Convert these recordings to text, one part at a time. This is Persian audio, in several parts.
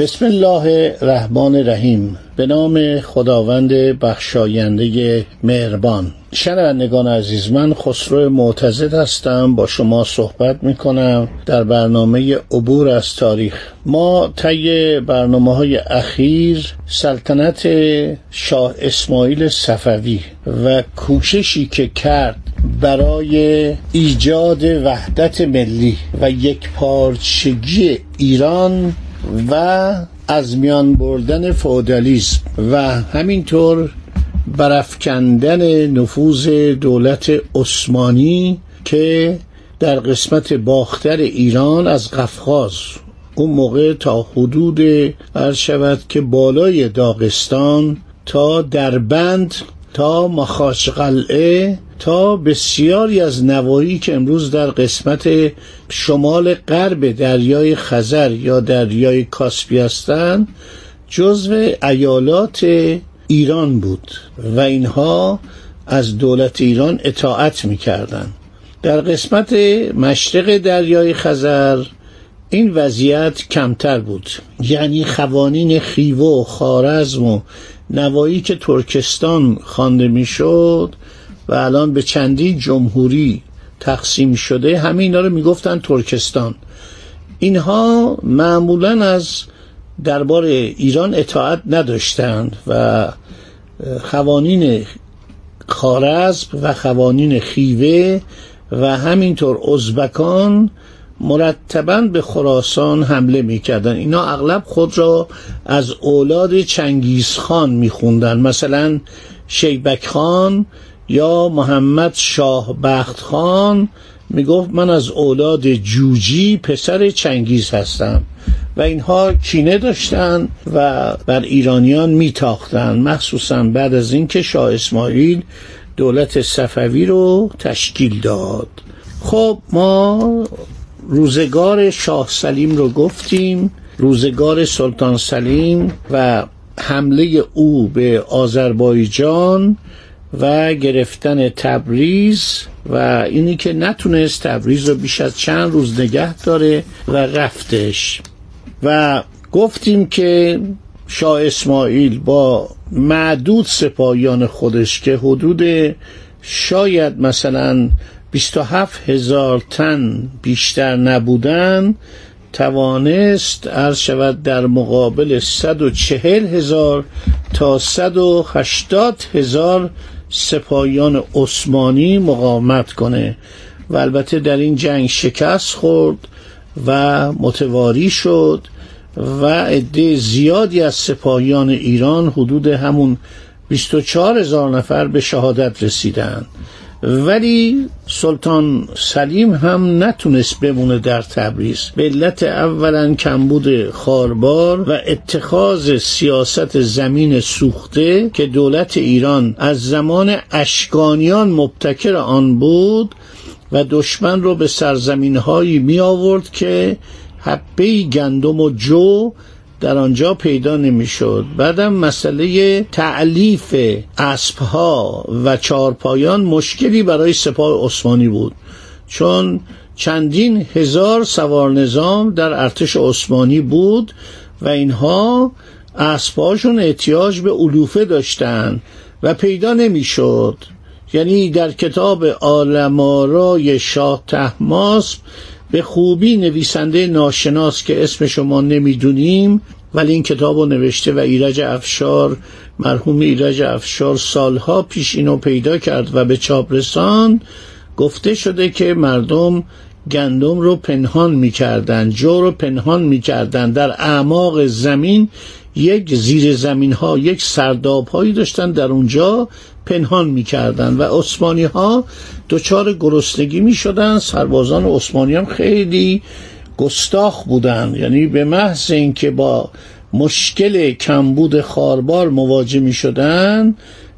بسم الله الرحمن الرحیم. به نام خداوند بخشاینده مهربان. شنوندگان عزیز من خسرو معتزد هستم. با شما صحبت می کنم در برنامه عبور از تاریخ. ما طی برنامه های اخیر سلطنت شاه اسماعیل صفوی و کوششی که کرد برای ایجاد وحدت ملی و یک پارچگی ایران و از میان بردن فودالیسم و همینطور برافکندن نفوذ دولت عثمانی که در قسمت باختر ایران از قفقاز اون موقع تا حدود عرض شود که بالای داغستان تا دربند تا مخاش قلعه تا بسیاری از نواحی که امروز در قسمت شمال غرب دریای خزر یا دریای کاسپی هستند جزو ایالات ایران بود و اینها از دولت ایران اطاعت می‌کردند. در قسمت مشرق دریای خزر این وضعیت کمتر بود. یعنی قوانین خیوه و خارزم و نوایی که ترکستان خوانده می‌شد و الان به چندی جمهوری تقسیم شده همه اینا رو می‌گفتن ترکستان. اینها معمولا از دربار ایران اطاعت نداشتند و قوانین خارزم و قوانین خیوه و همینطور ازبکان مرتبا به خراسان حمله می‌کردن اینا اغلب خود را از اولاد چنگیزخان میخوندن. مثلا شیبک خان یا محمد شاه بخت خان می‌گفت من از اولاد جوجی پسر چنگیز هستم و اینها کینه داشتن و بر ایرانیان میتاختن. مخصوصا بعد از اینکه شاه اسماعیل دولت صفوی رو تشکیل داد. خب ما روزگار شاه سلیم رو گفتیم. روزگار سلطان سلیم و حمله او به آذربایجان و گرفتن تبریز و اینی که نتونست تبریز رو بیش از چند روز نگه داره و رفتش. و گفتیم که شاه اسماعیل با معدود سپاهیان خودش که حدود شاید مثلا 27 هزار تن بیشتر نبودن توانست عرض شود در مقابل 140 هزار تا 180 هزار سپاهیان عثمانی مقاومت کنه و البته در این جنگ شکست خورد و متواری شد و عده زیادی از سپاهیان ایران حدود همون 24 هزار نفر به شهادت رسیدند. ولی سلطان سلیم هم نتونست بمونه در تبریز. به علت اولا کمبود خاربار و اتخاذ سیاست زمین سوخته که دولت ایران از زمان اشکانیان مبتکر آن بود و دشمن رو به سرزمین هایی می آورد که حبه گندم و جو در آنجا پیدا نمی‌شد. بعدم مسئله تعلیف اسبها و چارپایان مشکلی برای سپاه عثمانی بود. چون چندین هزار سوار نظام در ارتش عثمانی بود و اینها اسبهاشون احتیاج به علوفه داشتند و پیدا نمی‌شد. یعنی در کتاب آلمارای شاه تحماس به خوبی نویسنده ناشناس که اسم شما نمی‌دونیم ولی این کتاب رو نوشته و ایرج افشار مرحوم ایرج افشار سالها پیش اینو پیدا کرد و به چاپ رسان گفته شده که مردم گندم رو پنهان می‌کردن جو رو پنهان می‌کردن در اعماق زمین یک زیر زمین ها یک سرداب هایی داشتن در اونجا پنهان می‌کردن و عثمانی ها دچار گرسنگی می‌شدن. سربازان عثمانی هم خیلی گستاخ بودن. یعنی به محض اینکه با مشکل کمبود خاربار مواجه می شدن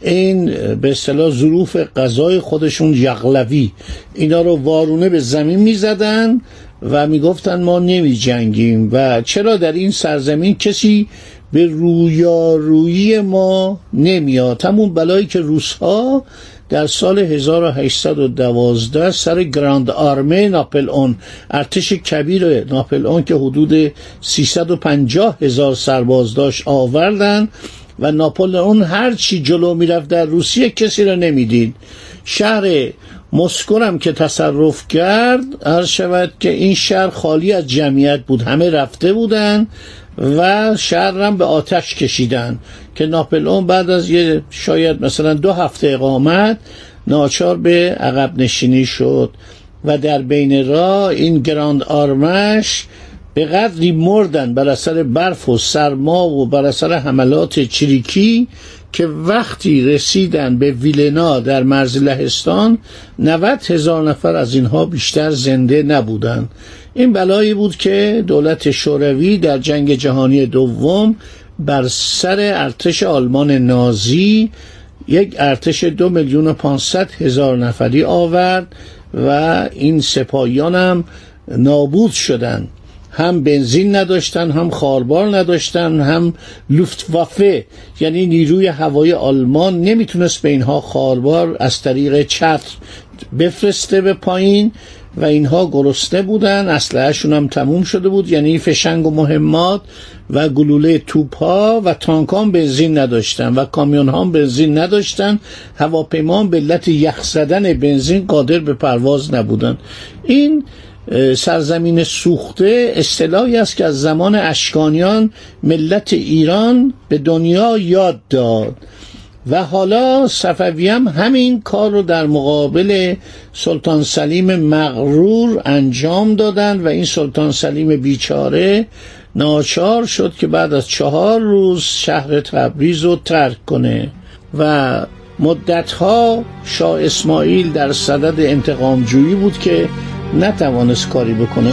این به اصطلاح ظروف غذای خودشون یغلوی. اینا رو وارونه به زمین می زدن و می‌گفتن ما نمی جنگیم و چرا در این سرزمین کسی به رویارویی ما نمیاد. همون بلایی که روسها در سال 1812 سر گراند آرمه ناپل اون ارتش کبیر ناپل اون که حدود 350 هزار سرباز داشت آوردن و ناپلئون هر چی جلو می‌رفت در روسیه کسی را نمی‌دید. شهر مسکو هم که تصرف کرد هر شود که این شهر خالی از جمعیت بود. همه رفته بودن. و شهر هم به آتش کشیدن که ناپلئون بعد از یه شاید مثلا دو هفته اقامت ناچار به عقب نشینی شد و در بین راه این گراند آرمش به قدری مردن بر اثر برف و سرما و بر اثر حملات چریکی که وقتی رسیدن به ویلنا در مرز لهستان 90 هزار نفر از اینها بیشتر زنده نبودند. این بلایی بود که دولت شوروی در جنگ جهانی دوم بر سر ارتش آلمان نازی یک ارتش دو میلیون و پانصد هزار نفری آورد و این سپاهیان هم نابود شدند هم بنزین نداشتن هم خاربار نداشتن هم لوفتوافه یعنی نیروی هوایی آلمان نمی‌تونست به اینها خاربار از طریق چتر بفرسته به پایین. و اینها گرسنه بودن اسلحهشون هم تموم شده بود یعنی فشنگ و مهمات و گلوله توپ ها و تانک ها بنزین نداشتن و کامیون ها بنزین نداشتن. هواپیما به علت یخ زدن بنزین قادر به پرواز نبودن. این سرزمین سوخته اصطلاحی است که از زمان اشکانیان ملت ایران به دنیا یاد داد. و حالا صفوی هم همین کار رو در مقابل سلطان سلیم مغرور انجام دادن و این سلطان سلیم بیچاره ناچار شد که بعد از چهار روز شهر تبریز رو ترک کنه و مدتها شاه اسماعیل در صدد انتقامجویی بود که نتوانست کاری بکنه.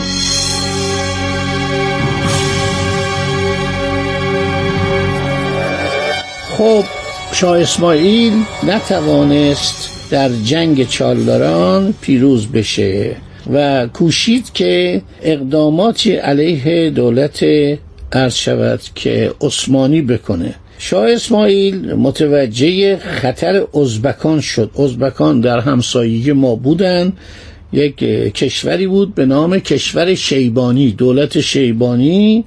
خب شاه اسماعیل نتوانست در جنگ چالداران پیروز بشه و کوشید که اقداماتی علیه دولت عرض شود که عثمانی بکنه. شاه اسماعیل متوجه خطر ازبکان شد. ازبکان در همسایگی ما بودن. یک کشوری بود به نام کشور شیبانی دولت شیبانی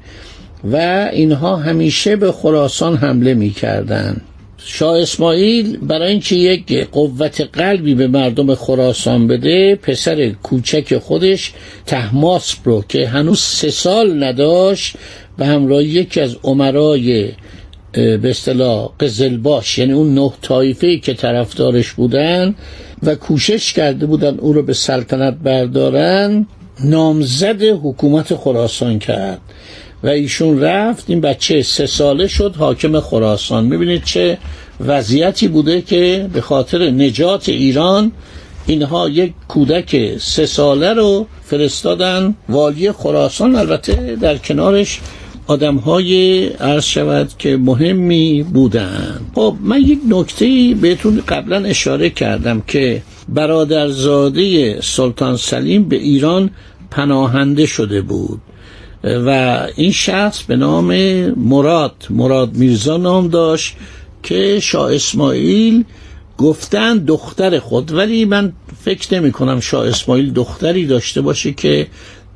و اینها همیشه به خراسان حمله می کردن. شاه اسماعیل برای اینکه یک قوت قلبی به مردم خراسان بده پسر کوچک خودش تحماس رو که هنوز سه سال نداشت به همراه یکی از عمرای به اصطلاح قزلباش یعنی اون نه طایفه که طرفدارش بودن و کوشش کرده بودن او رو به سلطنت بردارن نامزد حکومت خراسان کرد. و ایشون رفت این بچه سه ساله شد حاکم خراسان. می‌بینید چه وضعیتی بوده که به خاطر نجات ایران اینها یک کودک سه ساله رو فرستادن. والی خراسان البته در کنارش آدم های عرض شود که مهمی بودن. خب من یک نکته بهتون قبلا اشاره کردم که برادرزاده سلطان سلیم به ایران پناهنده شده بود و این شخص به نام مراد مراد میرزا نام داشت. که شاه اسماعیل گفتن دختر خود ولی من فکر نمی کنم شاه اسماعیل دختری داشته باشه که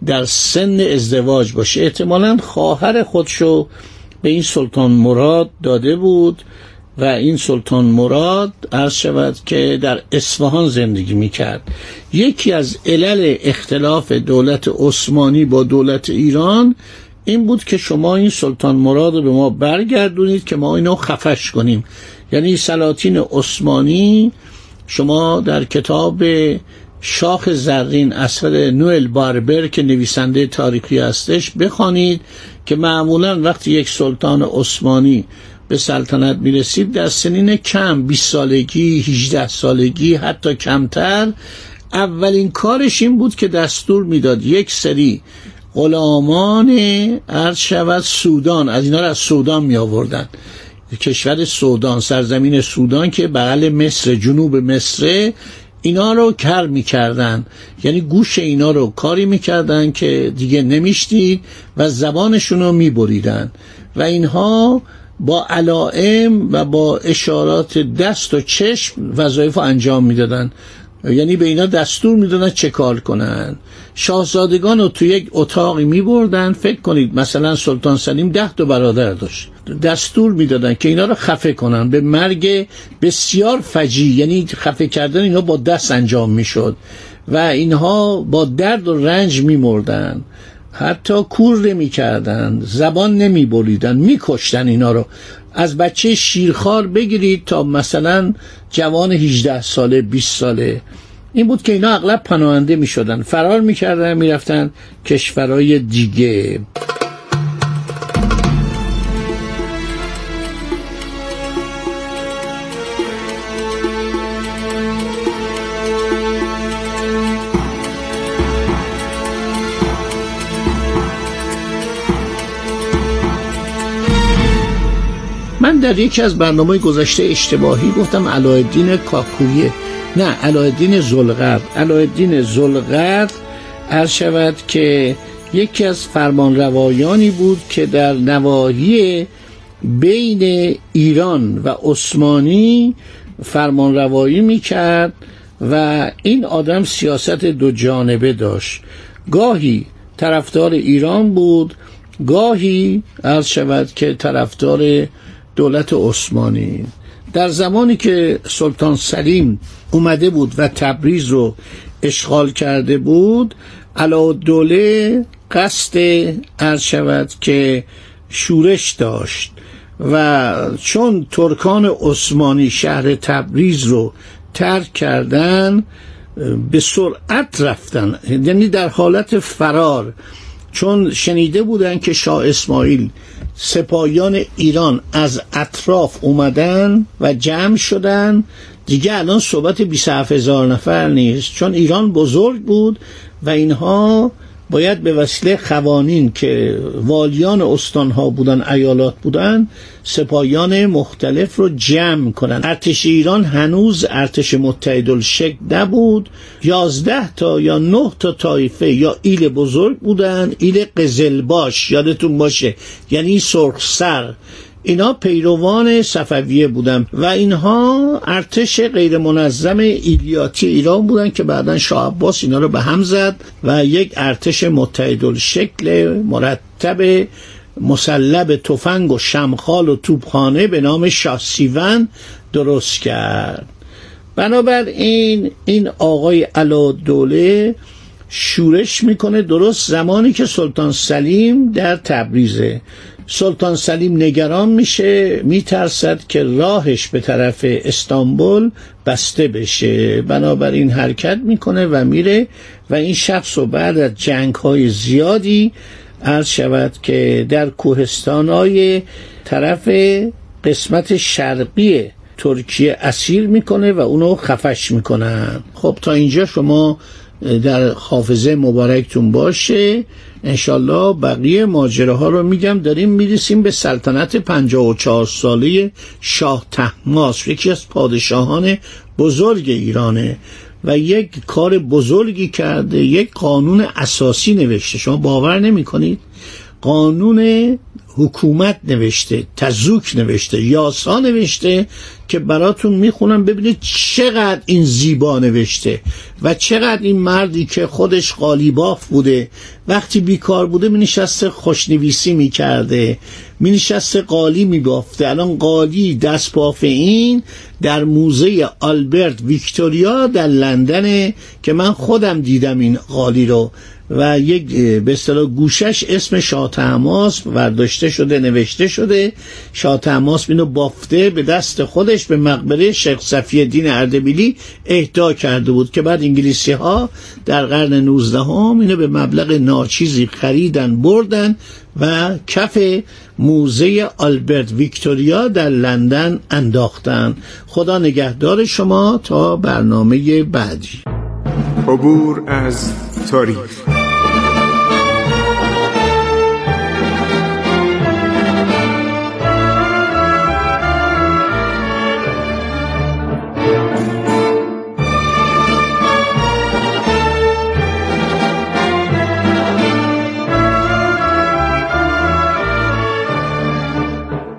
در سن ازدواج باشه. احتمالا خواهر خودشو به این سلطان مراد داده بود و این سلطان مراد عرض شود که در اصفهان زندگی می‌کرد یکی از علل اختلاف دولت عثمانی با دولت ایران این بود که شما این سلطان مراد رو به ما برگردونید که ما اینو خفش کنیم. یعنی سلاطین عثمانی شما در کتاب شاخ زرین اثر نوئل باربر که نویسنده تاریخی هستش بخوانید که معمولا وقتی یک سلطان عثمانی به سلطنت می‌رسید در سنین کم 20 سالگی 18 سالگی حتی کمتر اولین کارش این بود که دستور می‌داد یک سری غلامان عرض شود سودان. از اینا رو از سودان می آوردن. کشور سودان سرزمین سودان که بغل مصر جنوب مصر اینا رو کر می‌کردن یعنی گوش اینا رو کاری می‌کردن که دیگه نمیشتید و زبانشون رو میبریدن و اینها با علائم و با اشارات دست و چشم وظایف رو انجام می‌دادن یعنی به اینا دستور می‌دادن چه کار کنن. شاهزادگان رو تو یک اتاقی می بردن فکر کنید مثلا سلطان سلیم ده تا برادر داشت. دستور می‌دادن که اینا رو خفه کنن. به مرگ بسیار فجی یعنی خفه کردن اینا با دست انجام می‌شد. و اینها با درد و رنج میمردن. حتی کور نمی کردن زبان نمی بریدن می کشتن اینا رو. از بچه شیرخوار بگیرید تا مثلا جوان 18 ساله 20 ساله. این بود که اینا اغلب پناهنده می شدن فرار می کردن می رفتن کشورهای دیگه. من در یکی از برنامه گذشته اشتباهی گفتم علایالدین کاکویه. نه علایالدین زلغر علایالدین زلغر عرض شود که یکی از فرمانروایانی بود که در نواحی بین ایران و عثمانی فرمانروایی می‌کرد و این آدم سیاست دو جانبه داشت. گاهی طرفدار ایران بود گاهی عرض شود که طرفدار دولت عثمانی. در زمانی که سلطان سلیم اومده بود و تبریز رو اشغال کرده بود دوله قصد عرض شود که شورش داشت و چون ترکان عثمانی شهر تبریز رو ترک کردن به سرعت رفتن یعنی در حالت فرار چون شنیده بودن که شاه اسماعیل سپاهیان ایران از اطراف اومدن و جمع شدن دیگه الان صحبت 27 هزار نفر نیست. چون ایران بزرگ بود و اینها باید به وسیله خوانین که والیان استانها بودن ایالات بودن سپاهیان مختلف رو جمع کنن. ارتش ایران هنوز ارتش متحدالشکل نبود. یازده تا یا نه تا طایفه یا ایل بزرگ بودن ایل قزلباش یادتون باشه. یعنی سرخسر. اینا پیروان صفویه بودن و اینها ارتش غیر منظم ایلیاتی ایران بودن که بعدا شاه عباس اینا رو به هم زد و یک ارتش متحد شکل مرتب مسلب تفنگ و شمخال و توپخانه به نام شاسیون درست کرد. بنابراین این آقای علا دوله شورش می‌کنه درست زمانی که سلطان سلیم در تبریزه. سلطان سلیم نگران میشه میترسد که راهش به طرف استانبول بسته بشه. بنابراین حرکت می‌کنه و میره و این شخص رو بعد از جنگ های زیادی عرض شود که در کوهستان های طرف قسمت شرقی ترکیه اسیر می‌کنه و اونو خفش می‌کنن. خب تا اینجا شما در حافظه مبارکتون باشه. انشالله بقیه ماجراها رو میگم. داریم می‌رسیم به سلطنت 54 ساله شاه تحماس. یکی از پادشاهان بزرگ ایرانه و یک کار بزرگی کرده. یک قانون اساسی نوشته. شما باور نمی کنید قانون حکومت نوشته تزوک نوشته یاسا نوشته که براتون می‌خونم ببینید چقدر این زیبا نوشته و چقدر این مردی که خودش قالیباف بوده وقتی بیکار بوده می نشسته خوشنویسی می کرده می نشسته قالی می بافته. الان قالی دست باف این در موزه آلبرت ویکتوریا در لندنه که من خودم دیدم این قالی رو. و یک به اصطلاح گوشش اسم شاه تماس برداشته شده نوشته شده. شاه تماس اینو بافته به دست خودش به مقبره شیخ صفی الدین اردبیلی اهدا کرده بود که بعد انگلیسی ها در قرن 19 هم اینو به مبلغ ناچیزی خریدن بردن و کف موزه آلبرت ویکتوریا در لندن انداختن. خدا نگهدار شما تا برنامه بعدی. عبور از تاریخ.